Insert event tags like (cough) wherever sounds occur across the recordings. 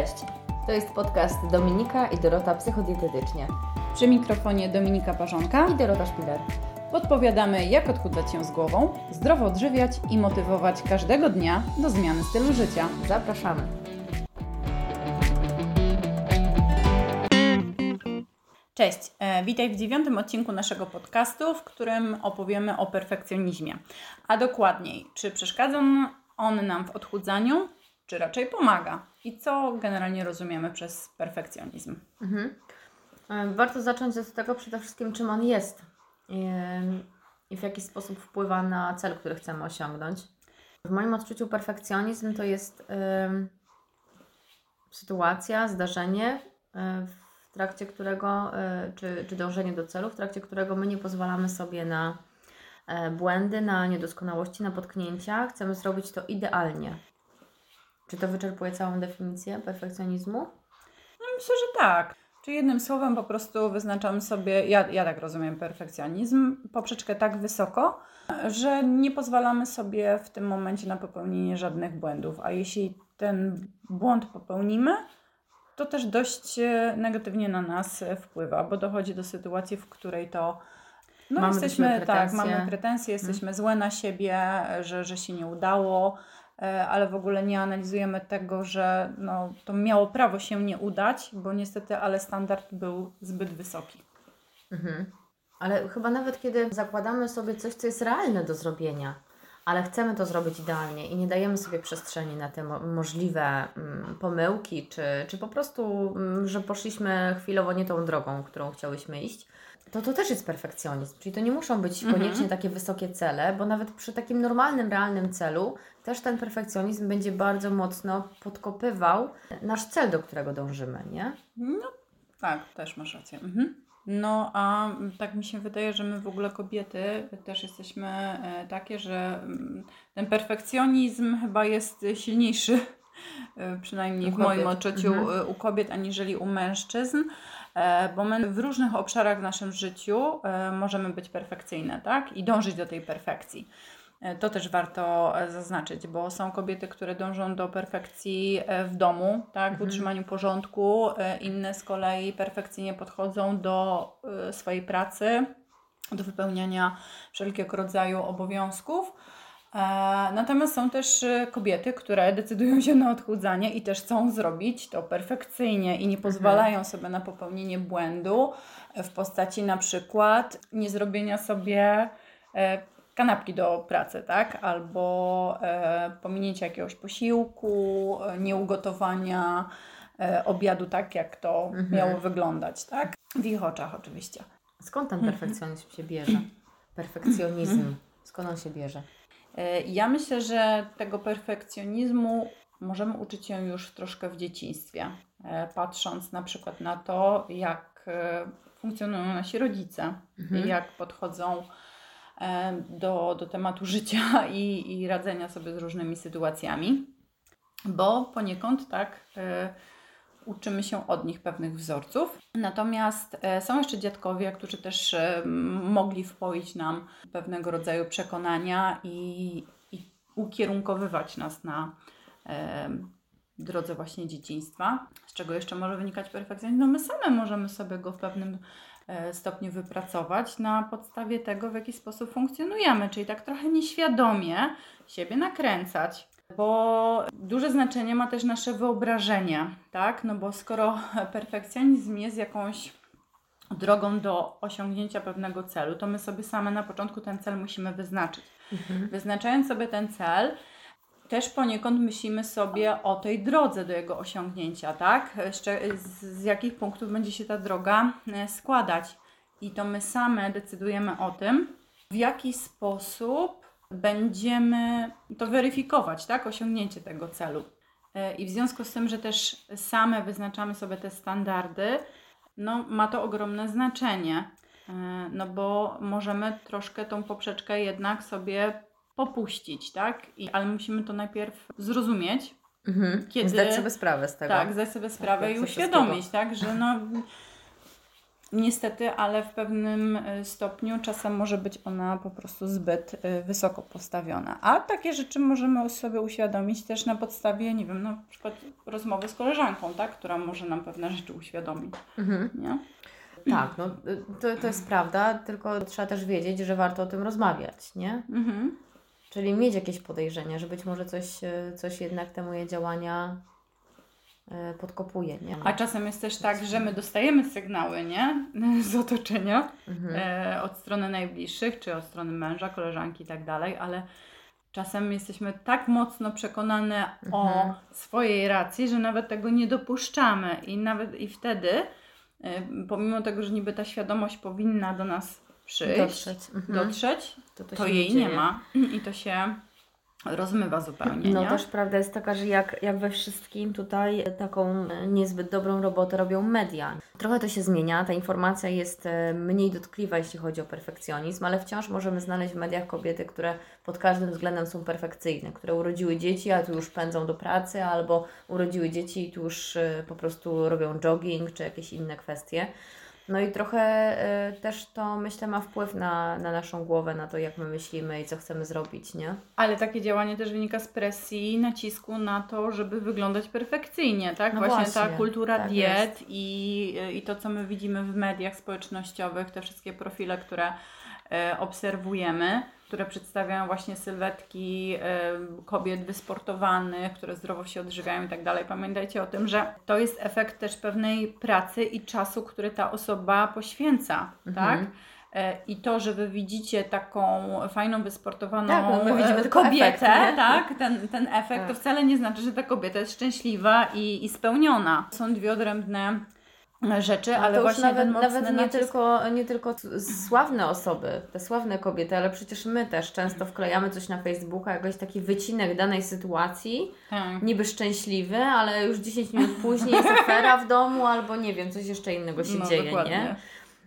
Cześć, to jest podcast Dominika i Dorota Psychodietetycznie Przy mikrofonie Dominika Parzonka i Dorota Szpiler. podpowiadamy, jak odchudzać się z głową, zdrowo odżywiać i motywować każdego dnia do zmiany stylu życia. Zapraszamy. Cześć, e, witaj w dziewiątym odcinku naszego podcastu, w którym opowiemy o perfekcjonizmie. A dokładniej, czy przeszkadza on nam w odchudzaniu, czy raczej pomaga? I co generalnie rozumiemy przez perfekcjonizm? Mhm. E, Warto zacząć od tego przede wszystkim, czym on jest i w jaki sposób wpływa na cel, który chcemy osiągnąć. W moim odczuciu perfekcjonizm to jest sytuacja, zdarzenie, y, w trakcie którego, y, czy, czy dążenie do celu, w trakcie którego my nie pozwalamy sobie na e, błędy, na niedoskonałości, na potknięcia. Chcemy zrobić to idealnie. Czy to wyczerpuje całą definicję perfekcjonizmu? No, myślę, że tak. Czy jednym słowem po prostu wyznaczamy sobie, ja, ja tak rozumiem perfekcjonizm, poprzeczkę tak wysoko, że nie pozwalamy sobie w tym momencie na popełnienie żadnych błędów. A jeśli ten błąd popełnimy, to też dość e, negatywnie na nas e, wpływa, bo dochodzi do sytuacji, w której to no, Mamy jesteśmy, tak, mamy pretensje, jesteśmy złe na siebie, że, że się nie udało, e, ale w ogóle nie analizujemy tego, że no, to miało prawo się nie udać, bo niestety, ale standard był zbyt wysoki. Mhm. Ale chyba nawet kiedy zakładamy sobie coś, co jest realne do zrobienia, ale chcemy to zrobić idealnie i nie dajemy sobie przestrzeni na te mo- możliwe mm, pomyłki, czy, czy po prostu, mm, że poszliśmy chwilowo nie tą drogą, którą chciałyśmy iść, to to też jest perfekcjonizm. Czyli to nie muszą być Mhm. koniecznie takie wysokie cele, bo nawet przy takim normalnym, realnym celu też ten perfekcjonizm będzie bardzo mocno podkopywał nasz cel, do którego dążymy, nie? No tak, też masz rację. Mhm. No a tak mi się wydaje, że my w ogóle kobiety też jesteśmy e, takie, że mm, ten perfekcjonizm chyba jest silniejszy, e, przynajmniej w moim odczuciu Mhm. e, u kobiet, aniżeli u mężczyzn. E, Bo my w różnych obszarach w naszym życiu e, możemy być perfekcyjne, tak? I dążyć do tej perfekcji. E, To też warto zaznaczyć, bo są kobiety, które dążą do perfekcji w domu, tak, w Mhm. utrzymaniu porządku, inne z kolei perfekcyjnie podchodzą do swojej pracy, do wypełniania wszelkiego rodzaju obowiązków. E, Natomiast są też e, kobiety, które decydują się na odchudzanie i też chcą zrobić to perfekcyjnie i nie pozwalają sobie na popełnienie błędu w postaci na przykład niezrobienia sobie e, kanapki do pracy, tak? Albo pominięcia jakiegoś posiłku, nieugotowania obiadu tak, jak to Mhm. miało wyglądać, tak? W ich oczach oczywiście. Skąd ten Mhm. perfekcjonizm się bierze? Perfekcjonizm. Skąd on się bierze? E, Ja myślę, że tego perfekcjonizmu możemy uczyć się już troszkę w dzieciństwie, e, patrząc na przykład na to, jak e, funkcjonują nasi rodzice, Mhm. jak podchodzą do, do tematu życia (laughs) i, i radzenia sobie z różnymi sytuacjami, bo poniekąd tak uczymy się od nich pewnych wzorców. Natomiast e, są jeszcze dziadkowie, którzy też e, mogli wpoić nam pewnego rodzaju przekonania i, i ukierunkowywać nas na e, drodze właśnie dzieciństwa. Z czego jeszcze może wynikać perfekcjonizm? No my same możemy sobie go w pewnym e, stopniu wypracować na podstawie tego, w jaki sposób funkcjonujemy, czyli tak trochę nieświadomie siebie nakręcać. Bo duże znaczenie ma też nasze wyobrażenie, tak? No bo skoro (laughs) perfekcjonizm jest jakąś drogą do osiągnięcia pewnego celu, to my sobie same na początku ten cel musimy wyznaczyć. Wyznaczając sobie ten cel, też poniekąd myślimy sobie o tej drodze do jego osiągnięcia, tak? Z, z jakich punktów będzie się ta droga e, składać. I to my same decydujemy o tym, w jaki sposób będziemy to weryfikować, tak? Osiągnięcie tego celu. E, I w związku z tym, że też same wyznaczamy sobie te standardy, no ma to ogromne znaczenie. E, No bo możemy troszkę tą poprzeczkę jednak sobie popuścić, tak? I, ale musimy to najpierw zrozumieć, Mhm. Kiedy- Zdać sobie sprawę z tego. tak, zdać sobie sprawę jak i uświadomić, tak, że no Niestety, ale w pewnym y, stopniu czasem może być ona po prostu zbyt y, wysoko postawiona. A takie rzeczy możemy sobie uświadomić też na podstawie, nie wiem, na przykład rozmowy z koleżanką, tak, która może nam pewne rzeczy uświadomić. Mhm. Nie? Tak, no to, to jest prawda, tylko trzeba też wiedzieć, że warto o tym rozmawiać, nie? Mhm. Czyli mieć jakieś podejrzenia, że być może coś, e, coś jednak te moje działania e, podkopuje, nie? A czasem jest też tak, że my dostajemy sygnały, nie? (laughs) Z otoczenia, Mhm. e, od strony najbliższych, czy od strony męża, koleżanki i tak dalej, ale czasem jesteśmy tak mocno przekonane o Mhm. swojej racji, że nawet tego nie dopuszczamy i nawet i wtedy, e, pomimo tego, że niby ta świadomość powinna do nas przyjść, Dotrzeć. Mhm. dotrzeć, To, to, to jej nie ma i to się rozmywa zupełnie, No nie? też prawda jest taka, że jak, jak we wszystkim tutaj taką niezbyt dobrą robotę robią media. Trochę to się zmienia, ta informacja jest e, mniej dotkliwa, jeśli chodzi o perfekcjonizm, ale wciąż możemy znaleźć w mediach kobiety, które pod każdym względem są perfekcyjne, które urodziły dzieci, a tu już pędzą do pracy, albo urodziły dzieci i tu już e, po prostu robią jogging, czy jakieś inne kwestie. No i trochę e, też to myślę ma wpływ na, na naszą głowę, na to jak my myślimy i co chcemy zrobić, nie? Ale takie działanie też wynika z presji, nacisku na to, żeby wyglądać perfekcyjnie, tak? No właśnie, ta właśnie, kultura tak diet i, i to, co my widzimy w mediach społecznościowych, te wszystkie profile, które e, obserwujemy, które przedstawiają właśnie sylwetki kobiet wysportowanych, które zdrowo się odżywiają i tak dalej. Pamiętajcie o tym, że to jest efekt też pewnej pracy i czasu, który ta osoba poświęca, Mhm. tak? E, I to, że Wy widzicie taką fajną, wysportowaną Tak, my widzimy e, kobietę, efekt, tak, ten, ten efekt, to Tak. wcale nie znaczy, że ta kobieta jest szczęśliwa i, i spełniona. Są dwie odrębne rzeczy, No ale to właśnie nawet, nawet nie, nacisk... tylko, nie tylko sławne osoby, te sławne kobiety, ale przecież my też często wklejamy coś na Facebooka, jakiś taki wycinek danej sytuacji, Tak. niby szczęśliwy, ale już 10 minut później jest afera w domu, albo nie wiem, coś jeszcze innego się No, dzieje, dokładnie. nie?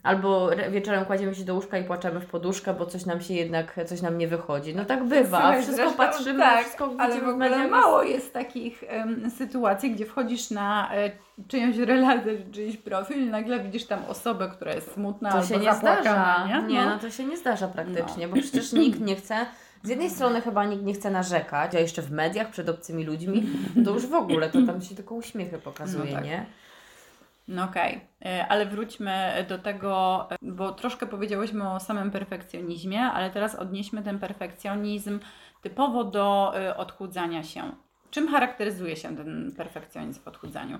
Albo re- wieczorem kładziemy się do łóżka i płaczemy w poduszkę, bo coś nam się jednak, coś nam nie wychodzi. No tak bywa, Słuchaj, wszystko zresztą patrzymy, tak, wszystko ale w ogóle mało jest takich em, sytuacji, gdzie wchodzisz na e, czyjąś relację, czy czyjś profil i nagle widzisz tam osobę, która jest smutna To albo się nie zdarza. nie? Nie, No. no to się nie zdarza praktycznie, bo przecież nikt nie chce. Z jednej strony chyba nikt nie chce narzekać, a jeszcze w mediach przed obcymi ludźmi, to już w ogóle to tam się tylko uśmiechy pokazuje, No tak. nie? No okej, E, ale wróćmy do tego, e, bo troszkę powiedziałyśmy o samym perfekcjonizmie, ale teraz odnieśmy ten perfekcjonizm typowo do e, odchudzania się. Czym charakteryzuje się ten perfekcjonizm w odchudzaniu?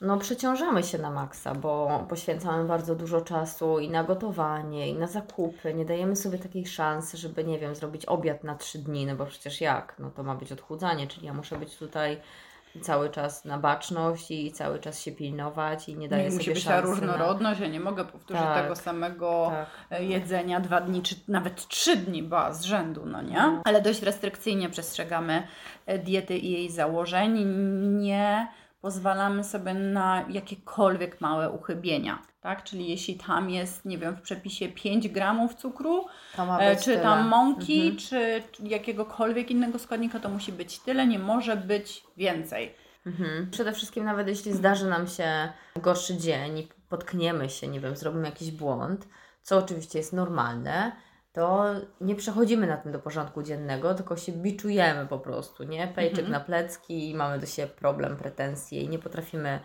No przeciążamy się na maksa, bo poświęcamy bardzo dużo czasu i na gotowanie, i na zakupy. Nie dajemy sobie takiej szansy, żeby, nie wiem, zrobić obiad na trzy dni, no bo przecież jak? No to ma być odchudzanie, czyli ja muszę być tutaj cały czas na baczność i cały czas się pilnować i nie daję Nie, sobie musi być ta różnorodność, ja nie mogę powtórzyć Tak. tego samego Na... Tak. e, jedzenia dwa dni, czy nawet trzy dni, ba, z rzędu, no nie? No. Ale dość restrykcyjnie przestrzegamy e, diety i jej założeń. Nie pozwalamy sobie na jakiekolwiek małe uchybienia, tak? Czyli jeśli tam jest, nie wiem, w przepisie 5 gramów cukru, e, czy tyle. tam mąki, Mhm. czy, czy jakiegokolwiek innego składnika, to musi być tyle, nie może być więcej. Mhm. Przede wszystkim nawet jeśli zdarzy nam się gorszy dzień i potkniemy się, nie wiem, zrobimy jakiś błąd, co oczywiście jest normalne, to nie przechodzimy na tym do porządku dziennego, tylko się biczujemy po prostu, nie? Pejczyk Mhm. na plecki i mamy do siebie problem, pretensje i nie potrafimy,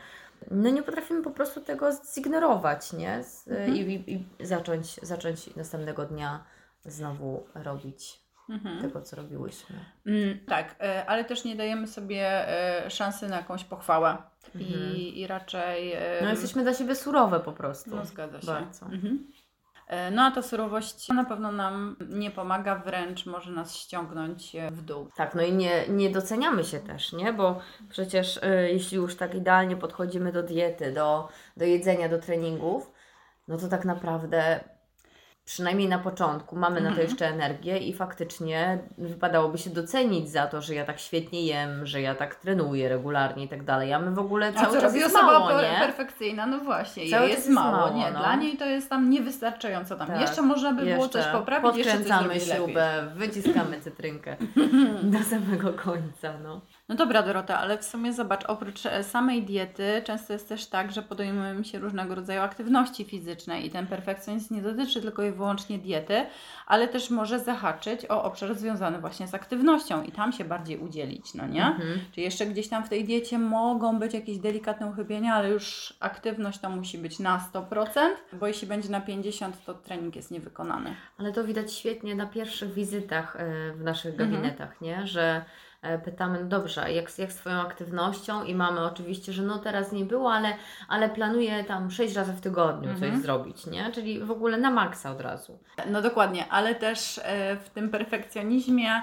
no nie potrafimy po prostu tego zignorować, nie? Z, Mhm. i, i, I zacząć, zacząć następnego dnia znowu robić Mhm. tego, co robiłyśmy. Mm, tak, e, ale też nie dajemy sobie e, szansy na jakąś pochwałę. I, I raczej. e, Mhm. No jesteśmy dla siebie surowe po prostu. No zgadza się. Bardzo. E, No a ta surowość na pewno nam nie pomaga, wręcz może nas ściągnąć e, w dół. Tak, no i nie, nie doceniamy się też, nie? Bo przecież y, jeśli już tak idealnie podchodzimy do diety, do, do jedzenia, do treningów, no to tak naprawdę przynajmniej na początku mamy na to Mhm. jeszcze energię i faktycznie wypadałoby się docenić za to, że ja tak świetnie jem, że ja tak trenuję regularnie i tak dalej. A my w ogóle A cały co czas robi jest osoba mało, nie? perfekcyjna? No właśnie, Cały jest jest mało, mało, nie? no. Dla niej to jest tam niewystarczająco tam. Tak. Jeszcze można by było coś poprawić, jeszcze coś zrobić lepiej. śrubę, wyciskamy cytrynkę (laughs) do samego końca, no. No dobra, Dorota, ale w sumie zobacz, oprócz e, samej diety, często jest też tak, że podejmujemy się różnego rodzaju aktywności fizycznej i ten perfekcjonizm nie dotyczy tylko i wyłącznie diety, ale też może zahaczyć o obszar związany właśnie z aktywnością i tam się bardziej udzielić, no nie? Mhm. Czy jeszcze gdzieś tam w tej diecie mogą być jakieś delikatne uchybienia, ale już aktywność to musi być na 100%, bo jeśli będzie na 50%, to trening jest niewykonany. Ale to widać świetnie na pierwszych wizytach e, w naszych Mhm. gabinetach, nie? Że pytamy, no dobrze, jak, jak z Twoją aktywnością i mamy oczywiście, że no teraz nie było, ale, ale planuję tam sześć razy w tygodniu Mhm. coś zrobić, nie? Czyli w ogóle na maksa od razu. No dokładnie, ale też e, w tym perfekcjonizmie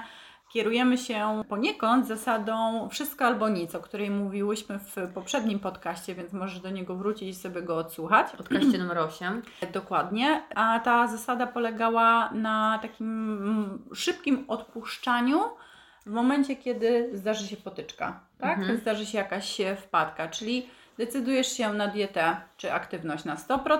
kierujemy się poniekąd zasadą wszystko albo nic, o której mówiłyśmy w poprzednim podcaście, więc możesz do niego wrócić i sobie go odsłuchać. Podkaście (clears throat) numer 8. Dokładnie. A ta zasada polegała na takim mm, szybkim odpuszczaniu w momencie, kiedy zdarzy się potyczka, tak? Mhm. Zdarzy się jakaś e, wpadka, czyli decydujesz się na dietę czy aktywność na 100%,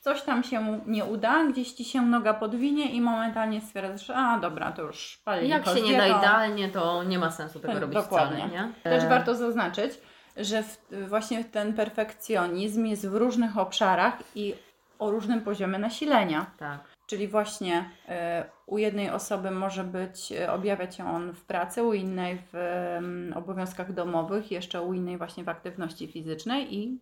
coś tam się nie uda, gdzieś Ci się noga podwinie i momentalnie stwierdzasz, że a dobra, to już pali Jak się nie da idealnie, to nie ma sensu tego Tak, robić dokładnie. wcale, nie? Też E, warto zaznaczyć, że w, właśnie ten perfekcjonizm jest w różnych obszarach i o różnym poziomie nasilenia. Tak. Czyli właśnie e, u jednej osoby może być, e, objawiać się on w pracy, u innej w em, obowiązkach domowych, jeszcze u innej właśnie w aktywności fizycznej i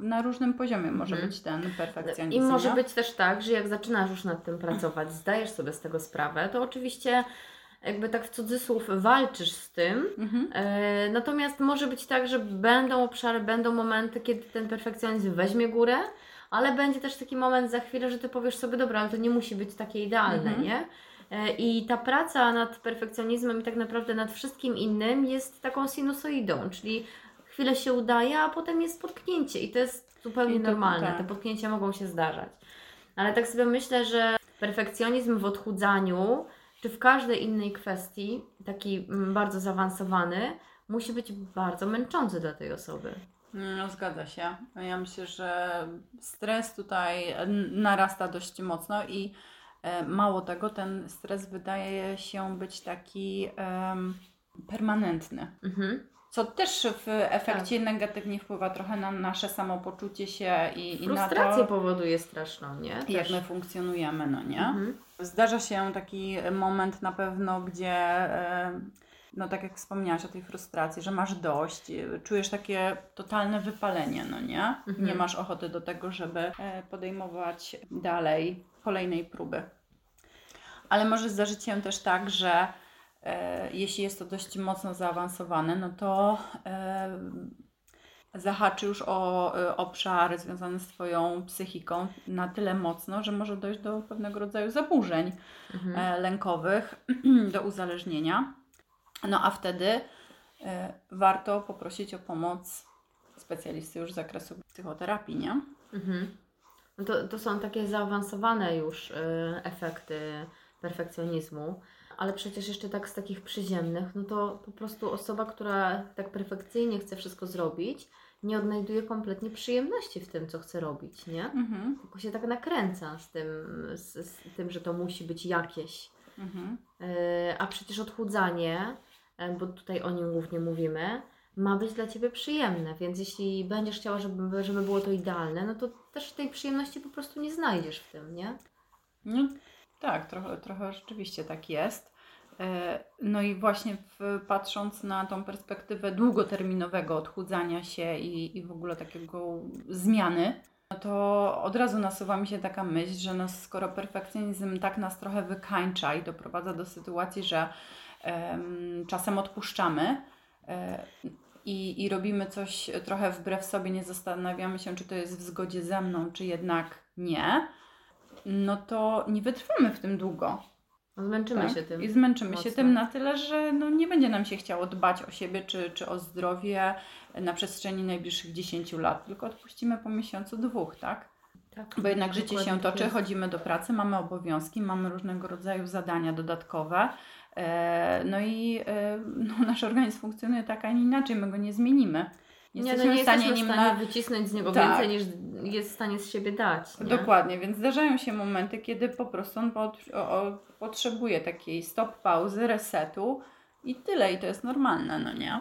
na różnym poziomie może Mhm. być ten I perfekcjonizm. może nie? być też tak, że jak zaczynasz już nad tym pracować, zdajesz sobie z tego sprawę, to oczywiście jakby tak w cudzysłów walczysz z tym, Mhm. E, Natomiast może być tak, że będą obszary, będą momenty, kiedy ten perfekcjonizm weźmie górę, ale będzie też taki moment za chwilę, że ty powiesz sobie, dobra, ale to nie musi być takie idealne, Mhm. nie? E, I ta praca nad perfekcjonizmem i tak naprawdę nad wszystkim innym jest taką sinusoidą, czyli chwilę się udaje, a potem jest potknięcie i to jest zupełnie to- normalne. tak. Te potknięcia mogą się zdarzać. Ale tak sobie myślę, że perfekcjonizm w odchudzaniu, czy w każdej innej kwestii, taki mm, bardzo zaawansowany, musi być bardzo męczący dla tej osoby. No, zgadza się. Ja myślę, że stres tutaj narasta dość mocno i e, mało tego, ten stres wydaje się być taki em, permanentny. Mhm. Co też w efekcie negatywnie wpływa trochę na nasze samopoczucie się i, i na Frustrację to, powoduje straszną, nie? jak Też. my funkcjonujemy, no nie? Mhm. Zdarza się taki moment na pewno, gdzie, e, no tak jak wspomniałaś o tej frustracji, że masz dość, e, czujesz takie totalne wypalenie, no nie? Mhm. Nie masz ochoty do tego, żeby e, podejmować dalej kolejnej próby. Ale może zdarzyć się też tak, że e, jeśli jest to dość mocno zaawansowane, no to e, zahaczy już o e, obszar związany z Twoją psychiką na tyle mocno, że może dojść do pewnego rodzaju zaburzeń Mhm. e, lękowych, (clears throat) do uzależnienia. No a wtedy e, warto poprosić o pomoc specjalisty już z zakresu psychoterapii, nie? Mhm. No to, to są takie zaawansowane już y, efekty perfekcjonizmu, ale przecież jeszcze tak z takich przyziemnych, no to po prostu osoba, która tak perfekcyjnie chce wszystko zrobić, nie odnajduje kompletnie przyjemności w tym, co chce robić, nie? Mhm. Tylko się tak nakręca z tym, z, z tym że to musi być jakieś. Mhm. E, A przecież odchudzanie, e, bo tutaj o nim głównie mówimy, ma być dla Ciebie przyjemne, więc jeśli będziesz chciała, żeby, żeby było to idealne, no to też tej przyjemności po prostu nie znajdziesz w tym, nie? No, tak, trochę, trochę rzeczywiście tak jest. E, No i właśnie w, patrząc na tą perspektywę długoterminowego odchudzania się i, i w ogóle takiego zmiany, no to od razu nasuwa mi się taka myśl, że no skoro perfekcjonizm tak nas trochę wykańcza i doprowadza do sytuacji, że czasem odpuszczamy e, i, i robimy coś trochę wbrew sobie, nie zastanawiamy się, czy to jest w zgodzie ze mną, czy jednak nie, no to nie wytrwamy w tym długo. Zmęczymy tak? się tym. I zmęczymy się mocno. tym na tyle, że no nie będzie nam się chciało dbać o siebie czy, czy o zdrowie na przestrzeni najbliższych 10 lat, tylko odpuścimy po miesiącu, dwóch, tak? Tak, Bo jednak życie się tak toczy, chodzimy do pracy, mamy obowiązki, mamy różnego rodzaju zadania dodatkowe. E, no i e, no, nasz organizm funkcjonuje tak, a nie inaczej, my go nie zmienimy. Nie, Nie, no jesteśmy nie w stanie nim stanie na, wycisnąć z niego Tak. więcej niż jest w stanie z siebie dać. Nie? Dokładnie, więc zdarzają się momenty, kiedy po prostu on o, o, potrzebuje takiej stop pauzy, resetu I tyle, i to jest normalne, no nie?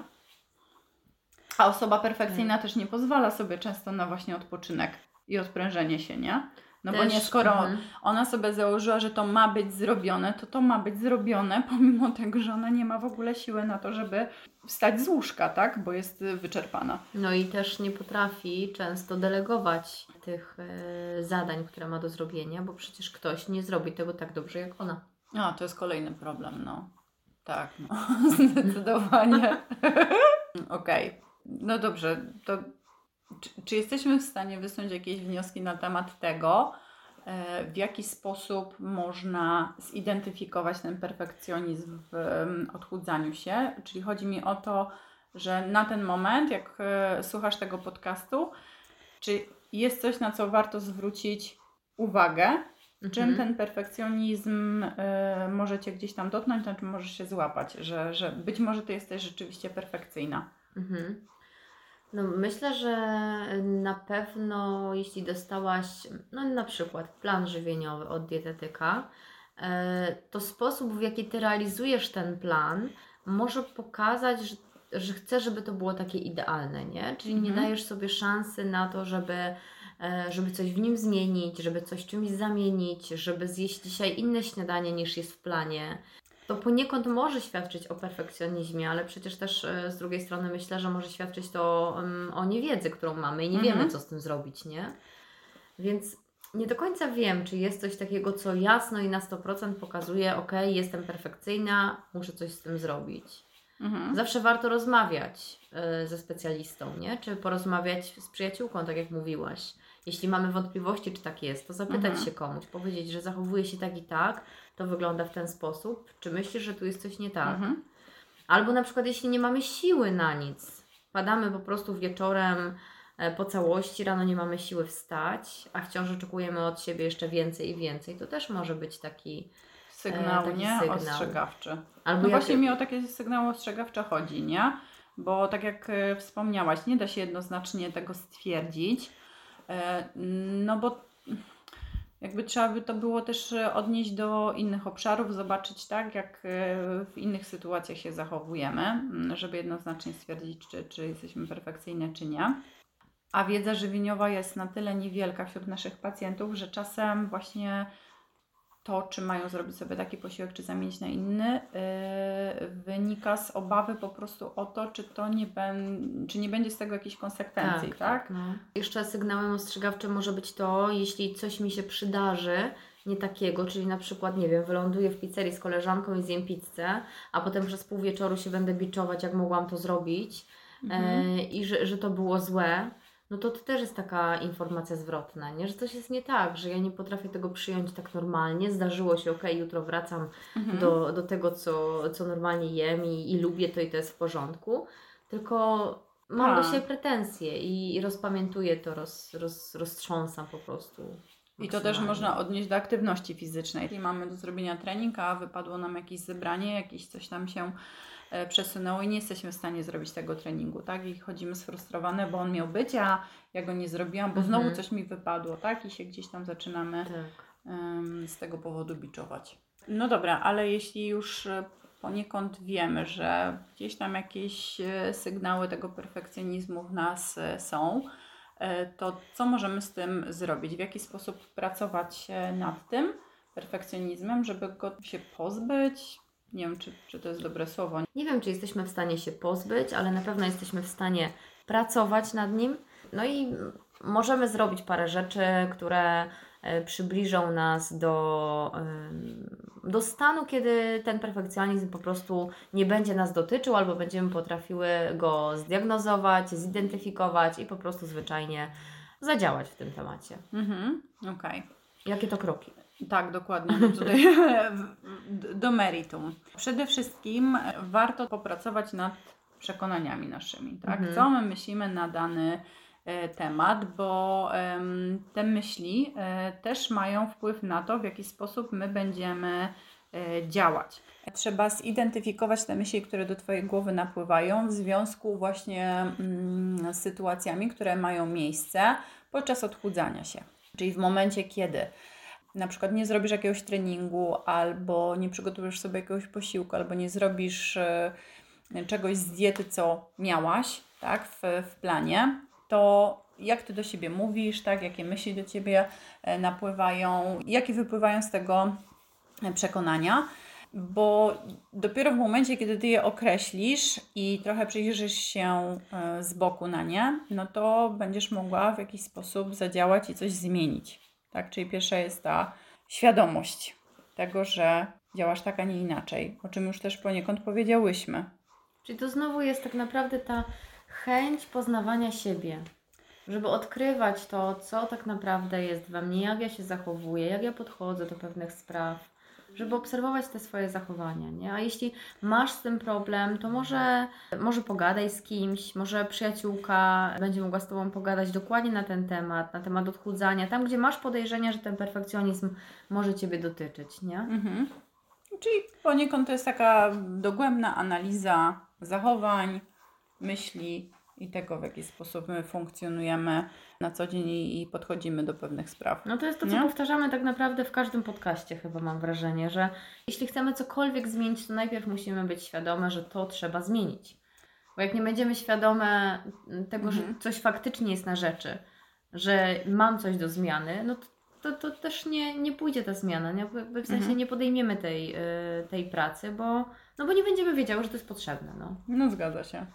A osoba perfekcyjna też nie pozwala sobie często na właśnie odpoczynek i odprężenie się, nie? No bo Też, nie, skoro mhm. ona sobie założyła, że to ma być zrobione, to to ma być zrobione, (laughs) pomimo tego, że ona nie ma w ogóle siły na to, żeby wstać z łóżka, tak? Bo jest y, wyczerpana. No i też nie potrafi często delegować tych e, zadań, które ma do zrobienia, bo przecież ktoś nie zrobi tego tak dobrze jak ona. A, to jest kolejny problem, no. Tak, no. (laughs) Zdecydowanie. (laughs) Okej. No dobrze, to czy, czy jesteśmy w stanie wysunąć jakieś wnioski na temat tego, e, w jaki sposób można zidentyfikować ten perfekcjonizm w odchudzaniu się? Czyli chodzi mi o to, że na ten moment, jak e, słuchasz tego podcastu, czy jest coś, na co warto zwrócić uwagę, Czym Mhm. ten perfekcjonizm y, może Cię gdzieś tam dotknąć, na czym możesz się złapać, że, że być może Ty jesteś rzeczywiście perfekcyjna. Mhm. No myślę, że na pewno jeśli dostałaś, no na przykład plan żywieniowy od dietetyka, e, to sposób w jaki Ty realizujesz ten plan może pokazać, że, że chcesz, żeby to było takie idealne, nie? Czyli nie Mhm. dajesz sobie szansy na to, żeby, e, żeby coś w nim zmienić, żeby coś czymś zamienić, żeby zjeść dzisiaj inne śniadanie niż jest w planie. To poniekąd może świadczyć o perfekcjonizmie, ale przecież też e, z drugiej strony myślę, że może świadczyć to em, o niewiedzy, którą mamy i nie Mhm. wiemy, co z tym zrobić, nie? Więc nie do końca wiem, czy jest coś takiego, co jasno i na 100% pokazuje, ok, jestem perfekcyjna, muszę coś z tym zrobić. Mhm. Zawsze warto rozmawiać y, ze specjalistą, nie? Czy porozmawiać z przyjaciółką, tak jak mówiłaś. Jeśli mamy wątpliwości, czy tak jest, to zapytać Mhm. się komuś, powiedzieć, że zachowuje się tak i tak, to wygląda w ten sposób. Czy myślisz, że tu jest coś nie tak? Mhm. Albo na przykład, jeśli nie mamy siły na nic, padamy po prostu wieczorem e, po całości, rano nie mamy siły wstać, a wciąż oczekujemy od siebie jeszcze więcej i więcej, to też może być taki. Sygnał, E, taki nie? sygnał. Ostrzegawczy. Albo No jak- właśnie mi o takie sygnały ostrzegawcze chodzi, nie? Bo tak jak e, wspomniałaś, nie da się jednoznacznie tego stwierdzić, no bo jakby trzeba by to było też e, odnieść do innych obszarów, zobaczyć tak, jak e, w innych sytuacjach się zachowujemy, żeby jednoznacznie stwierdzić, czy, czy jesteśmy perfekcyjne, czy nie. A wiedza żywieniowa jest na tyle niewielka wśród naszych pacjentów, że czasem właśnie to, czy mają zrobić sobie taki posiłek, czy zamienić na inny, yy, wynika z obawy po prostu o to, czy to nie, ben, czy nie będzie z tego jakichś konsekwencji, tak? No. Jeszcze sygnałem ostrzegawczym może być to, jeśli coś mi się przydarzy, nie takiego, czyli na przykład, nie wiem, wyląduję w pizzerii z koleżanką i zjem pizzę, a potem przez pół wieczoru się będę biczować, jak mogłam to zrobić Mhm. e, i że, że to było złe, no to to też jest taka informacja zwrotna, nie? że coś jest nie tak, że ja nie potrafię tego przyjąć tak normalnie, zdarzyło się, okej, jutro wracam Mhm. do, do tego, co, co normalnie jem i, i lubię to i to jest w porządku, tylko mam do Tak. siebie pretensje i, i rozpamiętuję to, roz, roz, roztrząsam po prostu. I to też można odnieść do aktywności fizycznej. Jeśli mamy do zrobienia trening, a wypadło nam jakieś zebranie, jakieś coś tam się przesunęło i nie jesteśmy w stanie zrobić tego treningu, tak? I chodzimy sfrustrowane, bo on miał być, a ja go nie zrobiłam, bo Mhm. znowu coś mi wypadło, tak? I się gdzieś tam zaczynamy Tak. z tego powodu biczować. No dobra, ale jeśli już e, poniekąd wiemy, że gdzieś tam jakieś e, sygnały tego perfekcjonizmu w nas e, są, e, to co możemy z tym zrobić? W jaki sposób pracować e, nad tym perfekcjonizmem, żeby go się pozbyć? Nie wiem, czy, czy to jest dobre słowo. Nie wiem, czy jesteśmy w stanie się pozbyć, ale na pewno jesteśmy w stanie pracować nad nim. No i możemy zrobić parę rzeczy, które e, przybliżą nas do, do stanu, kiedy ten perfekcjonizm po prostu nie będzie nas dotyczył, albo będziemy potrafiły go zdiagnozować, zidentyfikować i po prostu zwyczajnie zadziałać w tym temacie. Mhm, okej. Jakie to kroki? Tak, dokładnie. No (laughs) tutaj do meritum. Przede wszystkim warto popracować nad przekonaniami naszymi, tak? Mhm. Co my myślimy na dany e, temat, bo te myśli e, też mają wpływ na to, w jaki sposób my będziemy e, działać. Trzeba zidentyfikować te myśli, które do Twojej głowy napływają w związku właśnie mm, z sytuacjami, które mają miejsce podczas odchudzania się. Czyli w momencie, kiedy na przykład nie zrobisz jakiegoś treningu, albo nie przygotujesz sobie jakiegoś posiłku, albo nie zrobisz e, czegoś z diety, co miałaś tak, w, w planie, to jak ty do siebie mówisz, tak, jakie myśli do ciebie e, napływają, jakie wypływają z tego e, przekonania bo dopiero w momencie, kiedy ty je określisz i trochę przyjrzysz się z boku na nie, no to będziesz mogła w jakiś sposób zadziałać i coś zmienić. Tak? Czyli pierwsza jest ta świadomość tego, że działasz tak, a nie inaczej, o czym już też poniekąd powiedziałyśmy. Czyli to znowu jest tak naprawdę ta chęć poznawania siebie, żeby odkrywać to, co tak naprawdę jest we mnie, jak ja się zachowuję, jak ja podchodzę do pewnych spraw żeby obserwować te swoje zachowania, nie? A jeśli masz z tym problem, to może, może pogadaj z kimś, może przyjaciółka będzie mogła z Tobą pogadać dokładnie na ten temat, na temat odchudzania, tam gdzie masz podejrzenia, że ten perfekcjonizm może Ciebie dotyczyć, nie? Mhm. Czyli poniekąd to jest taka dogłębna analiza zachowań, myśli, i tego, w jaki sposób my funkcjonujemy na co dzień i podchodzimy do pewnych spraw. No to jest to, co nie? powtarzamy tak naprawdę w każdym podcaście, chyba mam wrażenie, że jeśli chcemy cokolwiek zmienić, to najpierw musimy być świadome, że to trzeba zmienić. Bo jak nie będziemy świadome tego, mhm. że coś faktycznie jest na rzeczy, że mam coś do zmiany, no to, to, to też nie, nie pójdzie ta zmiana. Nie? W sensie mhm. nie podejmiemy tej, y, tej pracy, bo, no bo nie będziemy wiedziały, że to jest potrzebne. No, no zgadza się.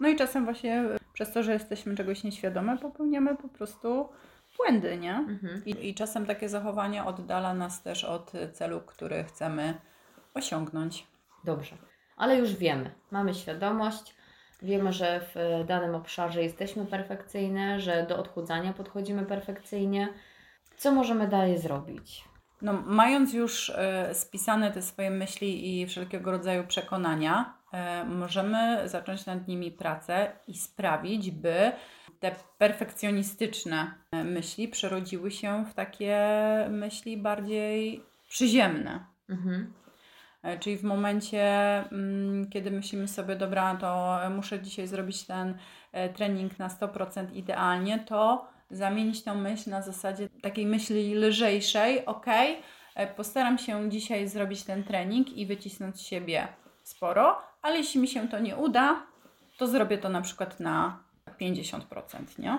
No i czasem właśnie przez to, że jesteśmy czegoś nieświadome, popełniamy po prostu błędy, nie? Mhm. I, I czasem takie zachowanie oddala nas też od celu, który chcemy osiągnąć. Dobrze, ale już wiemy, mamy świadomość, wiemy, że w danym obszarze jesteśmy perfekcyjne, że do odchudzania podchodzimy perfekcyjnie. Co możemy dalej zrobić? No, mając już spisane te swoje myśli i wszelkiego rodzaju przekonania, E, możemy zacząć nad nimi pracę i sprawić, by te perfekcjonistyczne e, myśli przerodziły się w takie myśli bardziej przyziemne. Mhm. E, czyli w momencie, mm, kiedy myślimy sobie, dobra, to muszę dzisiaj zrobić ten trening na 100% idealnie, to zamienić tę myśl na zasadzie takiej myśli lżejszej, ok, postaram się dzisiaj zrobić ten trening i wycisnąć z siebie sporo, ale jeśli mi się to nie uda, to zrobię to na przykład na 50%, nie?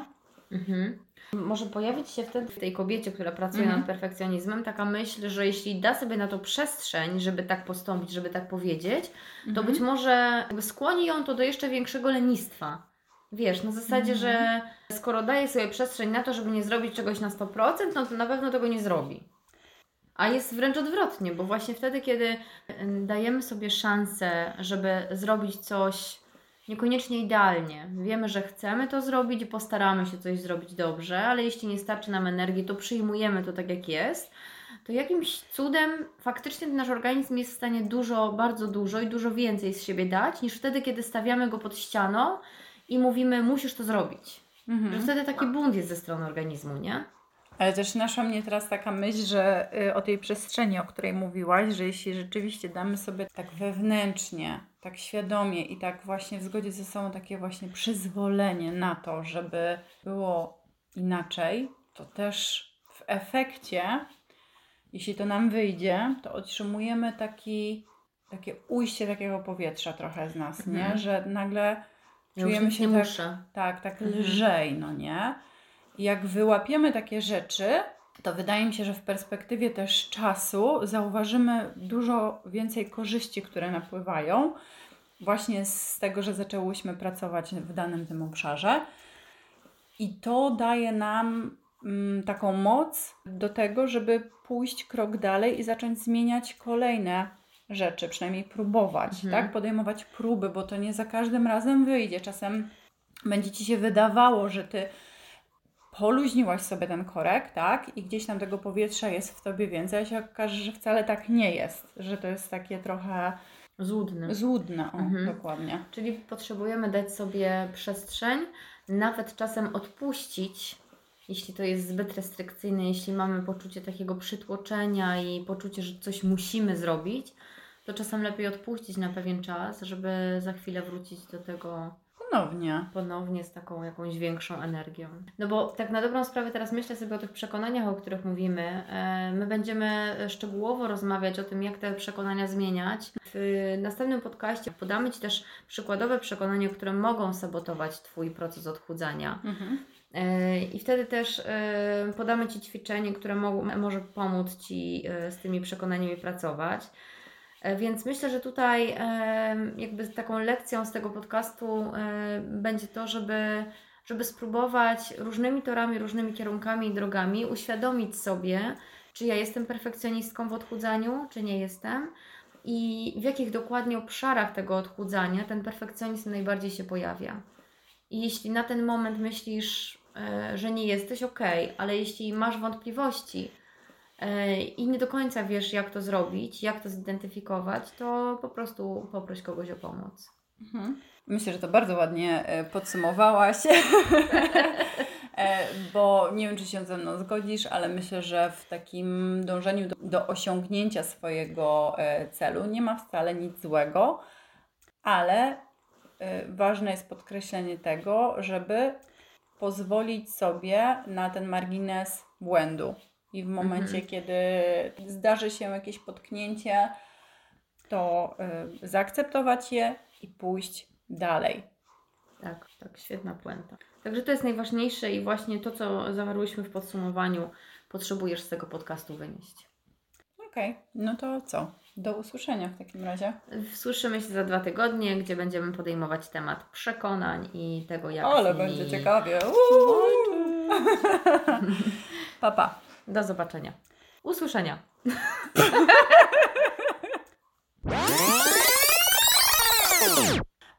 Mhm. Może pojawić się wtedy w tej kobiecie, która pracuje mhm. nad perfekcjonizmem, taka myśl, że jeśli da sobie na to przestrzeń, żeby tak postąpić, żeby tak powiedzieć, to mhm. być może skłoni ją to do jeszcze większego lenistwa. Wiesz, na zasadzie, mhm. że skoro daje sobie przestrzeń na to, żeby nie zrobić czegoś na 100%, no to na pewno tego nie zrobi. A jest wręcz odwrotnie, bo właśnie wtedy, kiedy dajemy sobie szansę, żeby zrobić coś niekoniecznie idealnie, wiemy, że chcemy to zrobić i postaramy się coś zrobić dobrze, ale jeśli nie starczy nam energii, to przyjmujemy to tak, jak jest, to jakimś cudem faktycznie nasz organizm jest w stanie dużo, bardzo dużo i dużo więcej z siebie dać, niż wtedy, kiedy stawiamy go pod ścianą i mówimy, musisz to zrobić. Mhm. Że wtedy taki bunt jest ze strony organizmu, nie? Ale też naszła mnie teraz taka myśl, że y, o tej przestrzeni, o której mówiłaś, że jeśli rzeczywiście damy sobie tak wewnętrznie, tak świadomie i tak właśnie w zgodzie ze sobą takie właśnie przyzwolenie na to, żeby było inaczej, to też w efekcie, jeśli to nam wyjdzie, to otrzymujemy taki, takie ujście takiego powietrza trochę z nas, mhm. nie? Że nagle czujemy się tak, tak, tak mhm. lżej, no nie? Jak wyłapiemy takie rzeczy, to wydaje mi się, że w perspektywie też czasu zauważymy dużo więcej korzyści, które napływają właśnie z tego, że zaczęłyśmy pracować w danym tym obszarze. I to daje nam mm, taką moc do tego, żeby pójść krok dalej i zacząć zmieniać kolejne rzeczy, przynajmniej próbować, mhm. tak? Podejmować próby, bo to nie za każdym razem wyjdzie. Czasem będzie ci się wydawało, że ty poluźniłaś sobie ten korek, tak? I gdzieś tam tego powietrza jest w tobie więcej, a się okaże, że wcale tak nie jest, że to jest takie trochę złudne. Złudne, o, mhm. dokładnie. Czyli potrzebujemy dać sobie przestrzeń, nawet czasem odpuścić, jeśli to jest zbyt restrykcyjne, jeśli mamy poczucie takiego przytłoczenia i poczucie, że coś musimy zrobić, to czasem lepiej odpuścić na pewien czas, żeby za chwilę wrócić do tego Ponownie. ponownie z taką jakąś większą energią. No bo tak na dobrą sprawę teraz myślę sobie o tych przekonaniach, o których mówimy. E, My będziemy szczegółowo rozmawiać o tym, jak te przekonania zmieniać. W następnym podcaście podamy Ci też przykładowe przekonania, które mogą sabotować Twój proces odchudzania. Mhm. E, I wtedy też e, podamy Ci ćwiczenie, które mo- może pomóc Ci z tymi przekonaniami pracować. E, Więc myślę, że tutaj e, jakby taką lekcją z tego podcastu e, będzie to, żeby, żeby spróbować różnymi torami, różnymi kierunkami i drogami uświadomić sobie, czy ja jestem perfekcjonistką w odchudzaniu, czy nie jestem i w jakich dokładnie obszarach tego odchudzania ten perfekcjonizm najbardziej się pojawia. I jeśli na ten moment myślisz, że nie jesteś ok, ale jeśli masz wątpliwości i nie do końca wiesz, jak to zrobić, jak to zidentyfikować, to po prostu poproś kogoś o pomoc. Mhm. Myślę, że to bardzo ładnie e, podsumowałaś, (laughs) E, bo nie wiem, czy się ze mną zgodzisz, ale myślę, że w takim dążeniu do, do osiągnięcia swojego e, celu nie ma wcale nic złego, ale e, ważne jest podkreślenie tego, żeby pozwolić sobie na ten margines błędu. I w momencie, Mhm. kiedy zdarzy się jakieś potknięcie, to y, zaakceptować je i pójść dalej. Tak, tak, świetna puenta. Także to jest najważniejsze i właśnie to, co zawarłyśmy w podsumowaniu, potrzebujesz z tego podcastu wynieść. Okej, no to co? Do usłyszenia w takim razie. Słyszymy się za dwa tygodnie, gdzie będziemy podejmować temat przekonań i tego, jak Ale nimi będzie ciekawie. (laughs) Pa, pa. Do zobaczenia. Usłyszenia. (laughs)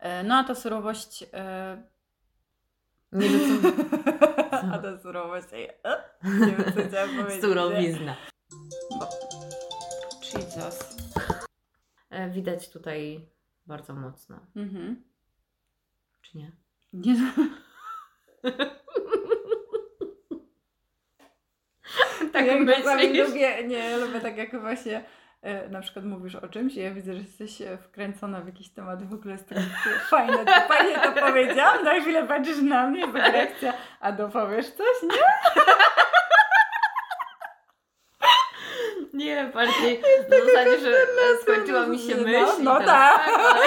E, No a ta surowość... e, Nie docen... (laughs) a ta surowość... e, Nie wiem, co chciałam powiedzieć. Surowizna. Jesus. Widać tutaj bardzo mocno, Mhm. czy nie? Nie, (laughs) (laughs) Tak ja czasami myślisz? lubię, nie, lubię tak jak właśnie e, na przykład mówisz o czymś i ja widzę, że jesteś e, wkręcona w jakiś temat w ogóle jest fajne, to fajnie to powiedziałam, na chwilę patrzysz na mnie, jest reakcja, a dopowiesz coś, nie? Nie, bardziej w zasadzie, że skończyła mi się No, myśl. i no teraz tak. ale-